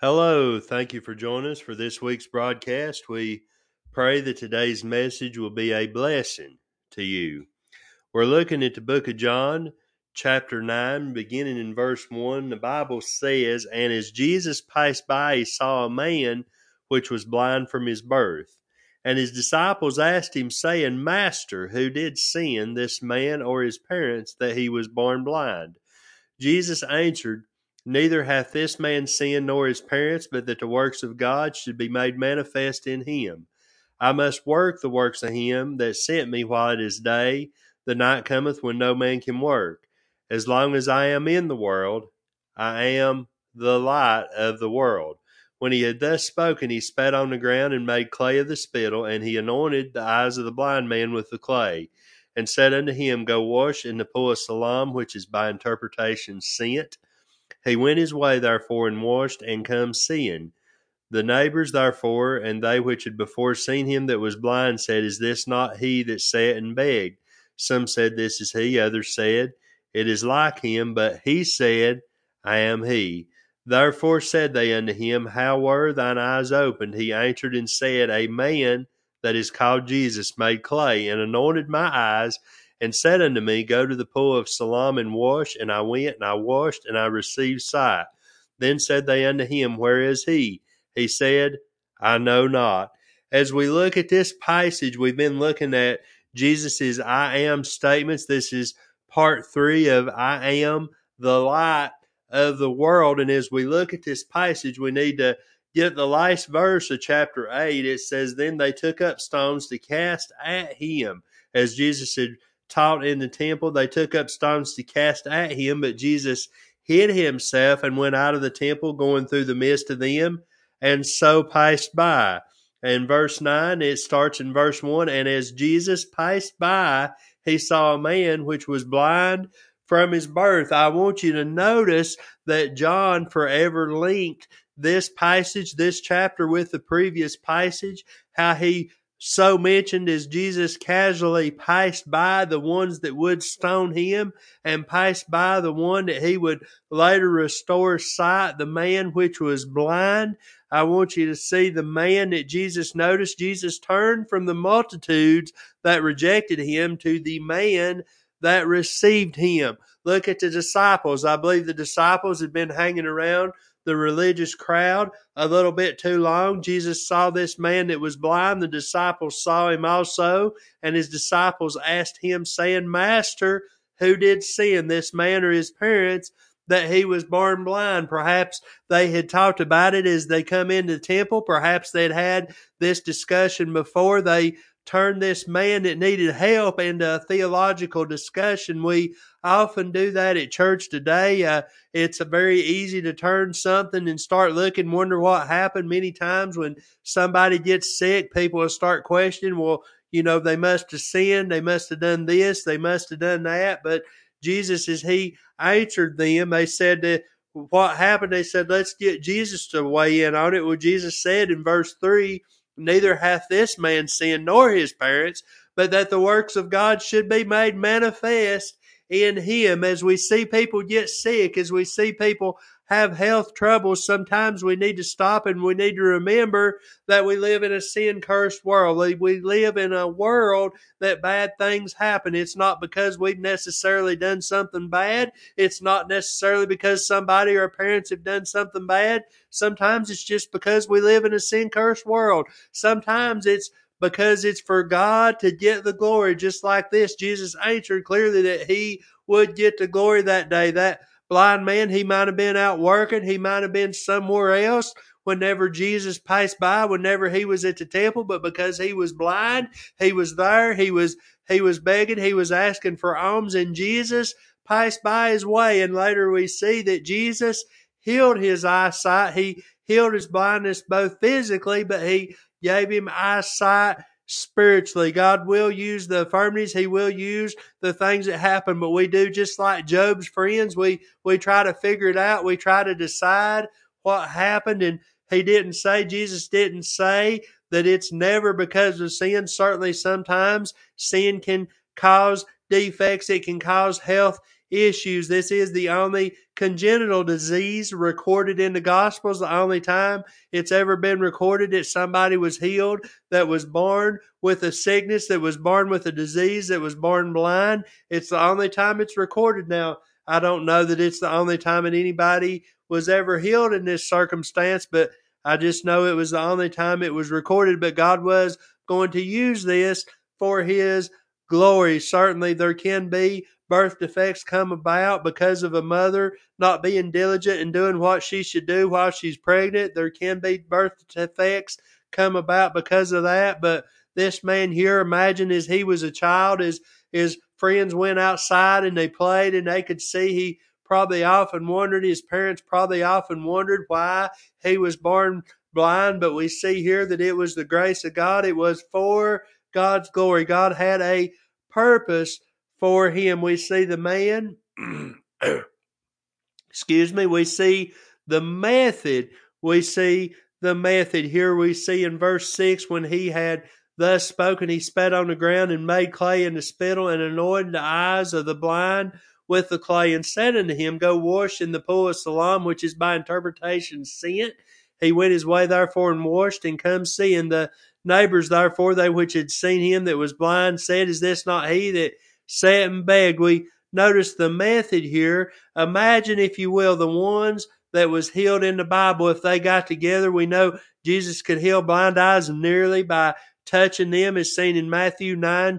Hello, thank you for joining us for this week's broadcast. We pray that today's message will be a blessing to you. We're looking at the book of John, chapter 9, beginning in verse 1. The Bible says, And as Jesus passed by, he saw a man which was blind from his birth. And his disciples asked him, saying, Master, who did sin, this man or his parents, that he was born blind? Jesus answered, Neither hath this man sinned nor his parents, but that the works of God should be made manifest in him. I must work the works of him that sent me while it is day. The night cometh when no man can work. As long as I am in the world, I am the light of the world. When he had thus spoken, he spat on the ground and made clay of the spittle, and he anointed the eyes of the blind man with the clay, and said unto him, Go wash in the pool of Siloam, which is by interpretation sent. He went his way therefore and washed, and come seeing. The neighbors therefore, and they which had before seen him that was blind, said, Is this not he that sat and begged? Some said, This is he. Others said, It is like him. But he said, I am he. Therefore said they unto him, How were thine eyes opened? He answered and said, A man that is called Jesus made clay, and anointed my eyes, and said unto me, Go to the pool of Siloam and wash. And I went and I washed, and I received sight. Then said they unto him, Where is he? He said, I know not. As we look at this passage, we've been looking at Jesus's I am statements. This is part three of I am the light of the world. And as we look at this passage, we need to get the last verse of chapter 8. It says, Then they took up stones to cast at him, as Jesus had taught in the temple. They took up stones to cast at him, but Jesus hid himself and went out of the temple, going through the midst of them, and so passed by. And verse 9, it starts in verse 1 And as Jesus passed by, he saw a man which was blind from his birth. I want you to notice that John forever linked this passage, this chapter, with the previous passage, how he so mentioned as Jesus casually passed by the ones that would stone him and passed by the one that he would later restore sight, the man which was blind. I want you to see the man that Jesus noticed. Jesus turned from the multitudes that rejected him to the man that received him. Look at the disciples. I believe the disciples had been hanging around the religious crowd a little bit too long. Jesus saw this man that was blind. The disciples saw him also, and his disciples asked him, saying, Master, who did sin, this man or his parents, that he was born blind? Perhaps they had talked about it as they come into the temple. Perhaps they'd had this discussion before. They turn this man that needed help into a theological discussion. We often do that at church today. Uh, it's very easy to turn something and start looking, wonder what happened. Many times when somebody gets sick, people will start questioning, well, you know, they must have sinned, they must have done this, they must have done that. But Jesus, as he answered them, they said that what happened, they said, let's get Jesus to weigh in on it. Well, Jesus said in verse 3, neither hath this man sinned nor his parents, but that the works of God should be made manifest in him. As we see people get sick, as we see people have health troubles, sometimes we need to stop and we need to remember that we live in a sin cursed world. We live in a world that bad things happen. It's not because we've necessarily done something bad. It's not necessarily because somebody or parents have done something bad. Sometimes it's just because we live in a sin cursed world. Sometimes it's because it's for God to get the glory, just like this. Jesus answered clearly that he would get the glory that day. That blind man, he might have been out working, he might have been somewhere else whenever Jesus passed by, whenever he was at the temple, but because he was blind, he was there, he was he was begging, he was asking for alms, and Jesus passed by his way. And later we see that Jesus healed his eyesight. He healed his blindness both physically, but he gave him eyesight spiritually. God will use the infirmities. He will use the things that happen, but we do just like Job's friends. We, we try to figure it out. We try to decide what happened. And he didn't say, Jesus didn't say that it's never because of sin. Certainly sometimes sin can cause defects. It can cause health issues. This is the only congenital disease recorded in the Gospels, the only time it's ever been recorded that somebody was healed that was born with a sickness, that was born with a disease, that was born blind. It's the only time it's recorded. Now, I don't know that it's the only time that anybody was ever healed in this circumstance, but I just know it was the only time it was recorded. But God was going to use this for His glory. Certainly, there can be birth defects come about because of a mother not being diligent and doing what she should do while she's pregnant. There can be birth defects come about because of that. But this man here, imagine as he was a child, his his friends went outside and they played and they could see he probably often wondered, his parents probably often wondered why he was born blind, but we see here that it was the grace of God. It was for God's glory. God had a purpose for him. We see the man, excuse me, we see the method. We see the method. Here we see in verse 6 when he had thus spoken, he spat on the ground and made clay in the spittle and anointed the eyes of the blind with the clay and said unto him, Go wash in the pool of Siloam, which is by interpretation sent. He went his way therefore and washed and come seeing the neighbors therefore they which had seen him that was blind said, Is this not he that sat and begged? We notice the method here. Imagine, if you will, the ones that was healed in the Bible. If they got together, we know Jesus could heal blind eyes nearly by touching them, as seen in Matthew 9,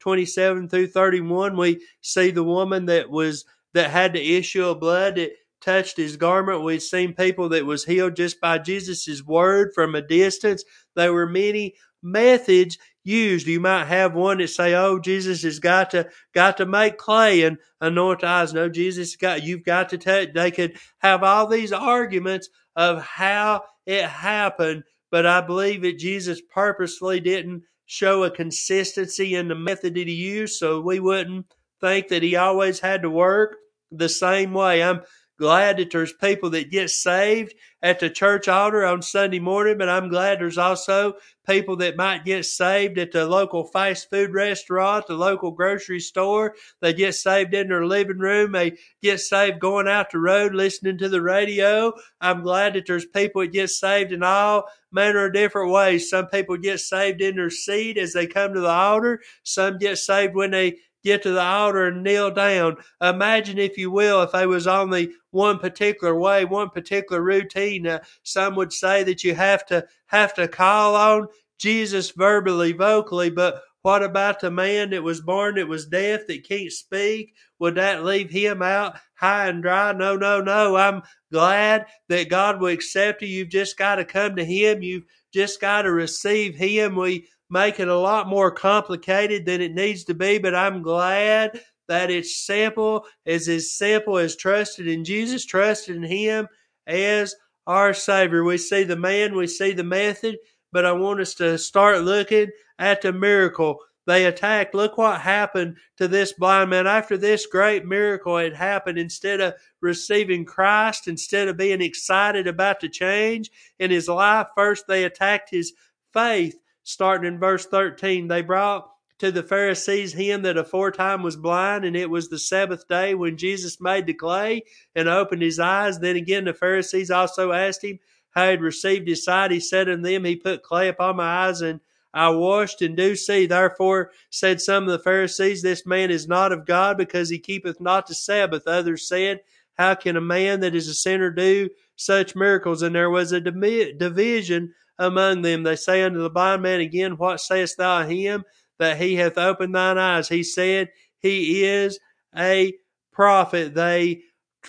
27 through 31. We see the woman that was that had the issue of blood that touched his garment. We've seen people that was healed just by Jesus' word from a distance. There were many methods used. You might have one that say, "Oh, Jesus has got to got to make clay and anoint eyes." No, Jesus got you've got to touch. They could have all these arguments of how it happened, but I believe that Jesus purposely didn't show a consistency in the method that he used, so we wouldn't think that he always had to work the same way. I'm glad that there's people that get saved at the church altar on Sunday morning, but I'm glad there's also people that might get saved at the local fast food restaurant, the local grocery store. They get saved in their living room. They get saved going out the road, listening to the radio. I'm glad that there's people that get saved in all manner of different ways. Some people get saved in their seat as they come to the altar. Some get saved when they get to the altar and kneel down. Imagine, if you will, if they was only one particular way, one particular routine. Uh, some would say that you have to have to call on Jesus verbally, vocally, but what about the man that was born that was deaf that can't speak? Would that leave him out high and dry? No, no, no. I'm glad that God will accept you. You've just got to come to Him. You've just got to receive Him. We make it a lot more complicated than it needs to be, but I'm glad that it's simple, is as simple as trusted in Jesus, trusted in Him as our Savior. We see the man, we see the method, but I want us to start looking at the miracle. They attacked. Look what happened to this blind man. After this great miracle had happened, instead of receiving Christ, instead of being excited about the change in his life, first they attacked his faith starting in verse 13. They brought to the Pharisees him that aforetime was blind, and it was the Sabbath day when Jesus made the clay and opened his eyes. Then again the Pharisees also asked him how he had received his sight. He said unto them, He put clay upon my eyes, and I washed and do see. Therefore said some of the Pharisees, This man is not of God, because he keepeth not the Sabbath. Others said, How can a man that is a sinner do such miracles? And there was a division among them. They say unto the blind man again, What sayest thou him that he hath opened thine eyes? He said, He is a prophet. They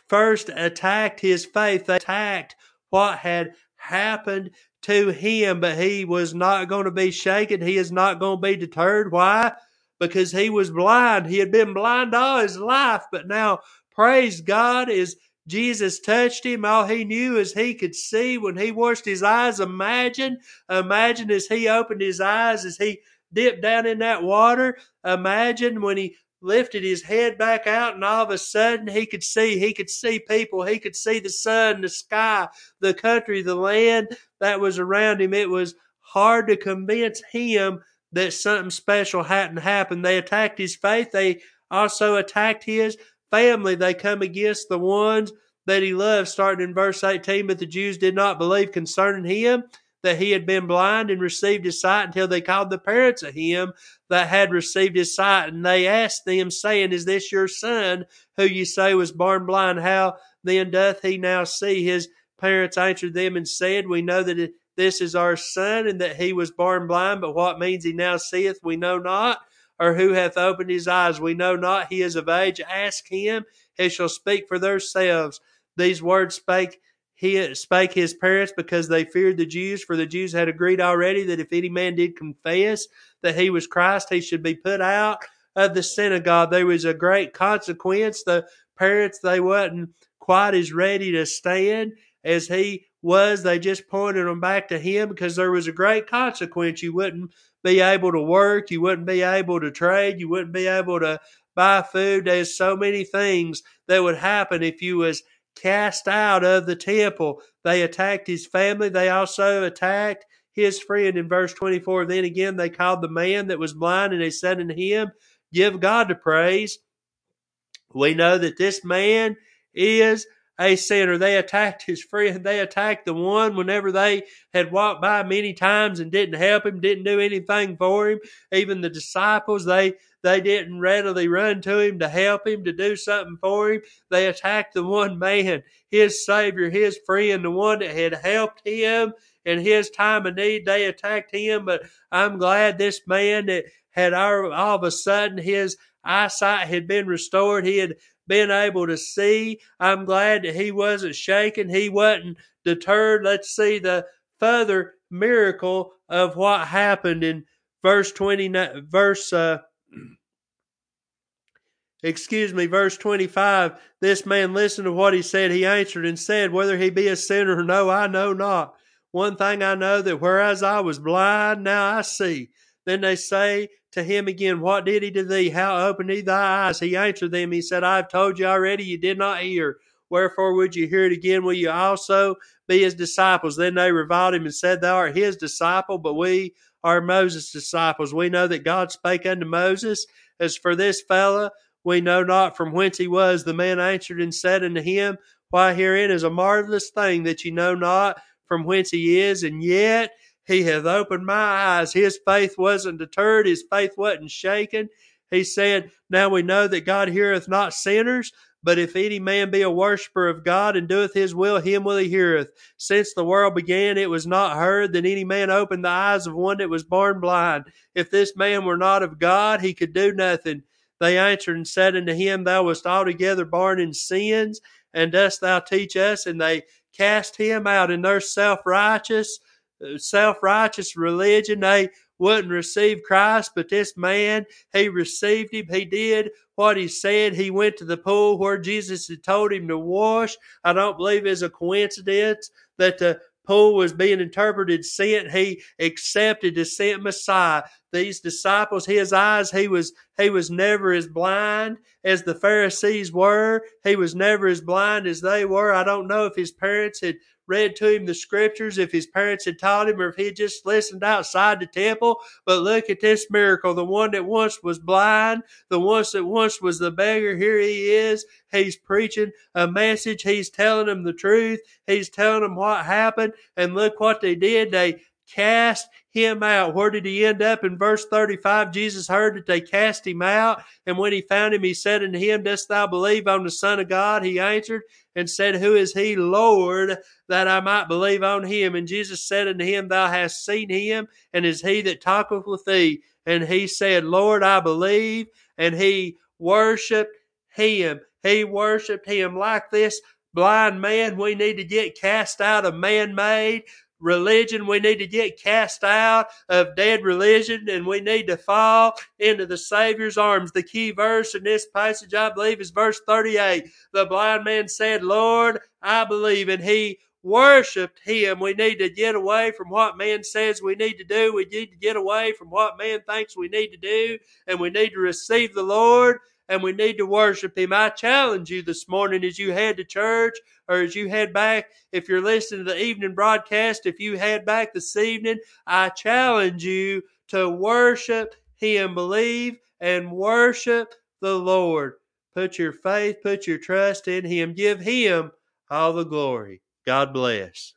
first attacked his faith. They attacked what had happened to him, but he was not going to be shaken. He is not going to be deterred. Why? Because he was blind. He had been blind all his life, but now, praise God, is Jesus touched him. All he knew is he could see when he washed his eyes. Imagine, imagine as he opened his eyes, as he dipped down in that water. Imagine when he lifted his head back out and all of a sudden he could see, he could see people, he could see the sun, the sky, the country, the land that was around him. It was hard to convince him that something special hadn't happened. They attacked his faith. They also attacked his family, they come against the ones that he loved, starting in verse 18. But the Jews did not believe concerning him that he had been blind and received his sight until they called the parents of him that had received his sight. And they asked them, saying, Is this your son, who you say was born blind? How then doth he now see? His parents answered them and said, We know that this is our son, and that he was born blind, but what means he now seeth, we know not. Or who hath opened his eyes, we know not. He is of age. Ask him, he shall speak for themselves. These words spake he spake his parents because they feared the Jews, for the Jews had agreed already that if any man did confess that he was Christ, he should be put out of the synagogue. There was a great consequence. The parents, they wasn't quite as ready to stand as he was. They just pointed them back to him because there was a great consequence. You wouldn't be able to work. You wouldn't be able to trade. You wouldn't be able to buy food. There's so many things that would happen if you was cast out of the temple. They attacked his family. They also attacked his friend in verse 24. Then again, they called the man that was blind and they said unto him, Give God the praise. We know that this man is a sinner. They attacked his friend. They attacked the one whenever they had walked by many times and didn't help him, didn't do anything for him. Even the disciples, they they didn't readily run to him to help him, to do something for him. They attacked the one man, his Savior, his friend, the one that had helped him in his time of need. They attacked him, but I'm glad this man that had all, all of a sudden his eyesight had been restored. He had been able to see. I'm glad that he wasn't shaken. He wasn't deterred. Let's see the further miracle of what happened in verse 29, verse, uh, excuse me, verse 25, this man listened to what he said. He answered and said, Whether he be a sinner or no, I know not. One thing I know that whereas I was blind, now I see. Then they say to him again, What did he to thee? How opened he thy eyes? He answered them, He said, I have told you already, you did not hear. Wherefore would you hear it again? Will you also be his disciples? Then they reviled him and said, Thou art his disciple, but we are Moses' disciples. We know that God spake unto Moses. As for this fellow, we know not from whence he was. The man answered and said unto him, Why, herein is a marvelous thing that ye know not from whence he is, and yet he hath opened my eyes. His faith wasn't deterred, his faith wasn't shaken. He said, Now we know that God heareth not sinners, but if any man be a worshipper of God and doeth his will, him will he heareth. Since the world began, it was not heard that any man opened the eyes of one that was born blind. If this man were not of God, he could do nothing. They answered and said unto him, Thou wast altogether born in sins, and dost thou teach us? And they cast him out in their self righteous, self righteous religion. They wouldn't receive Christ, but this man, he received him. He did what he said. He went to the pool where Jesus had told him to wash. I don't believe it's a coincidence that the pool was being interpreted sent. He accepted the sent Messiah. These disciples, his eyes, he was he was never as blind as the Pharisees were. He was never as blind as they were. I don't know if his parents had read to him the scriptures, if his parents had taught him, or if he had just listened outside the temple. But look at this miracle. The one that once was blind, the one that once was the beggar, here he is. He's preaching a message. He's telling them the truth. He's telling them what happened. And look what they did. They cast him out. Where did he end up? In verse 35, Jesus heard that they cast him out. And when he found him, he said unto him, Dost thou believe on the Son of God? He answered and said, Who is he, Lord, that I might believe on him? And Jesus said unto him, Thou hast seen him, and is he that talketh with thee. And he said, Lord, I believe. And he worshiped him. He worshiped him like this blind man. We need to get cast out of man made religion. We need to get cast out of dead religion and we need to fall into the Savior's arms. The key verse in this passage, I believe, is verse 38. The blind man said, Lord, I believe. And he worshiped him. We need to get away from what man says we need to do. We need to get away from what man thinks we need to do. And we need to receive the Lord and we need to worship him. I challenge you this morning as you head to church or as you head back, if you're listening to the evening broadcast, if you head back this evening, I challenge you to worship him, believe and worship the Lord. Put your faith, put your trust in Him. Give Him all the glory. God bless.